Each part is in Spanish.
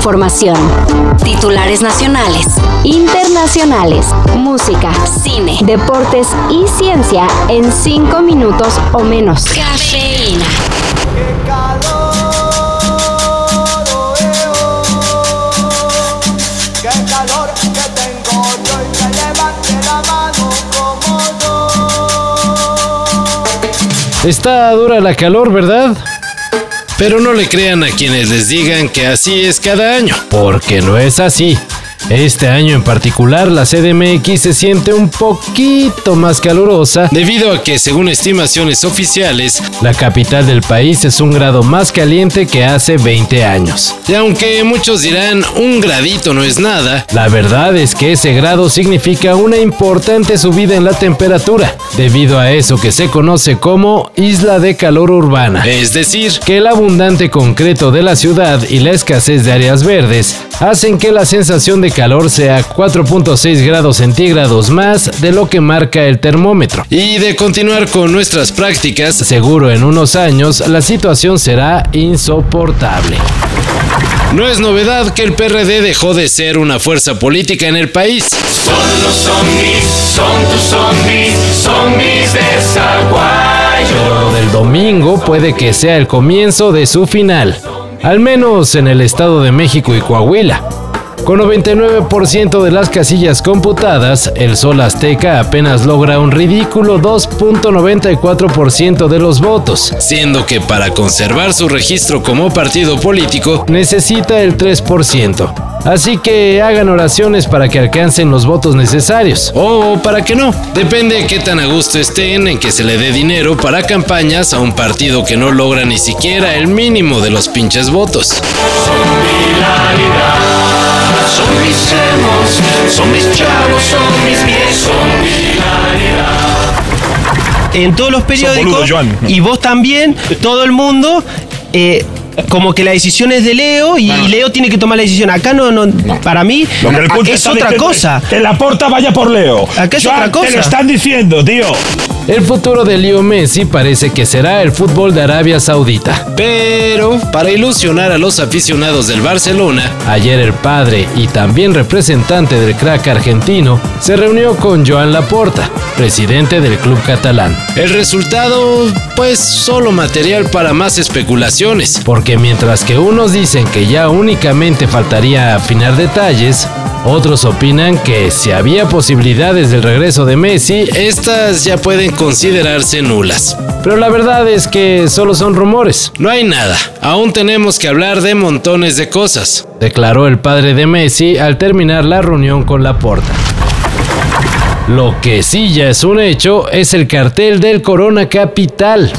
información. Titulares nacionales, internacionales, música, cine, deportes y ciencia en cinco minutos o menos. Cafeína. Está dura la calor, ¿verdad? Pero no le crean a quienes les digan que así es cada año, porque no es así. Este año en particular, la CDMX se siente un poquito más calurosa debido a que, según estimaciones oficiales, la capital del país es un grado más caliente que hace 20 años. Y aunque muchos dirán un gradito no es nada, la verdad es que ese grado significa una importante subida en la temperatura, debido a eso que se conoce como isla de calor urbana. Es decir, que el abundante concreto de la ciudad y la escasez de áreas verdes hacen que la sensación de calor sea 4.6 grados centígrados más de lo que marca el termómetro. Y de continuar con nuestras prácticas, seguro en unos años la situación será insoportable. No es novedad que el PRD dejó de ser una fuerza política en el país. Son los zombies, son tus zombies, zombies de Zaguayo. Del domingo puede que sea el comienzo de su final, al menos en el Estado de México y Coahuila. Con 99% de las casillas computadas, el Sol Azteca apenas logra un ridículo 2.94% de los votos, siendo que para conservar su registro como partido político necesita el 3%. Así que hagan oraciones para que alcancen los votos necesarios. O para que no. Depende de qué tan a gusto estén en que se le dé dinero para campañas a un partido que no logra ni siquiera el mínimo de los pinches votos. Son mis son mis chavos, son mis viejos. en todos los periódicos boludo, Joan. y vos también, todo el mundo, eh, como que la decisión es de Leo y Leo tiene que tomar la decisión. Acá no, no, para mí Lo que el Cunha es otra diciendo cosa. Que la porta vaya por Leo. Acá es Joan, otra cosa. Te lo están diciendo, tío. El futuro de Leo Messi parece que será el fútbol de Arabia Saudita. Pero, para ilusionar a los aficionados del Barcelona, ayer el padre y también representante del crack argentino se reunió con Joan Laporta, presidente del club catalán. El resultado, pues solo material para más especulaciones, porque mientras que unos dicen que ya únicamente faltaría afinar detalles, otros opinan que si había posibilidades del regreso de Messi, estas ya pueden considerarse nulas. Pero la verdad es que solo son rumores. No hay nada. Aún tenemos que hablar de montones de cosas, declaró el padre de Messi al terminar la reunión con Laporta. Lo que sí ya es un hecho es el cartel del Corona Capital.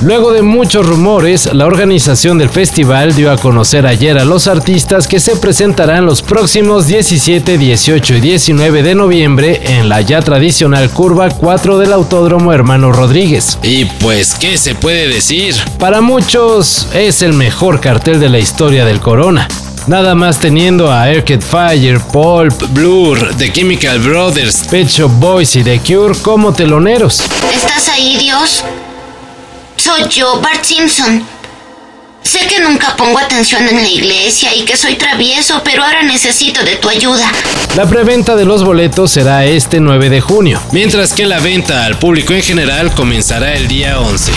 Luego de muchos rumores, la organización del festival dio a conocer ayer a los artistas que se presentarán los próximos 17, 18 y 19 de noviembre en la ya tradicional curva 4 del Autódromo Hermano Rodríguez. Y pues, ¿qué se puede decir? Para muchos es el mejor cartel de la historia del Corona. Nada más teniendo a Arcade Fire, Pulp, Blur, The Chemical Brothers, Pet Shop Boys y The Cure como teloneros. ¿Estás ahí, Dios? Soy yo, Bart Simpson. Sé que nunca pongo atención en la iglesia y que soy travieso, pero ahora necesito de tu ayuda. La preventa de los boletos será este 9 de junio, mientras que la venta al público en general comenzará el día 11.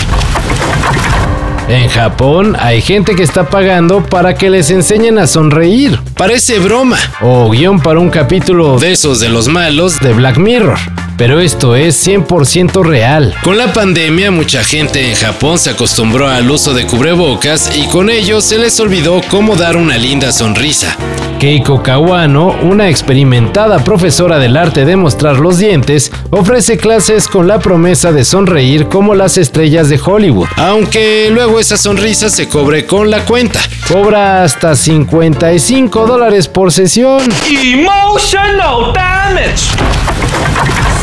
En Japón hay gente que está pagando para que les enseñen a sonreír. Parece broma. O guion para un capítulo de esos de los malos de Black Mirror. Pero esto es 100% real. Con la pandemia mucha gente en Japón se acostumbró al uso de cubrebocas y con ello se les olvidó cómo dar una linda sonrisa. Keiko Kawano, una experimentada profesora del arte de mostrar los dientes, ofrece clases con la promesa de sonreír como las estrellas de Hollywood, aunque luego esa sonrisa se cobre con la cuenta. Cobra hasta 55 dólares por sesión. Emotional damage.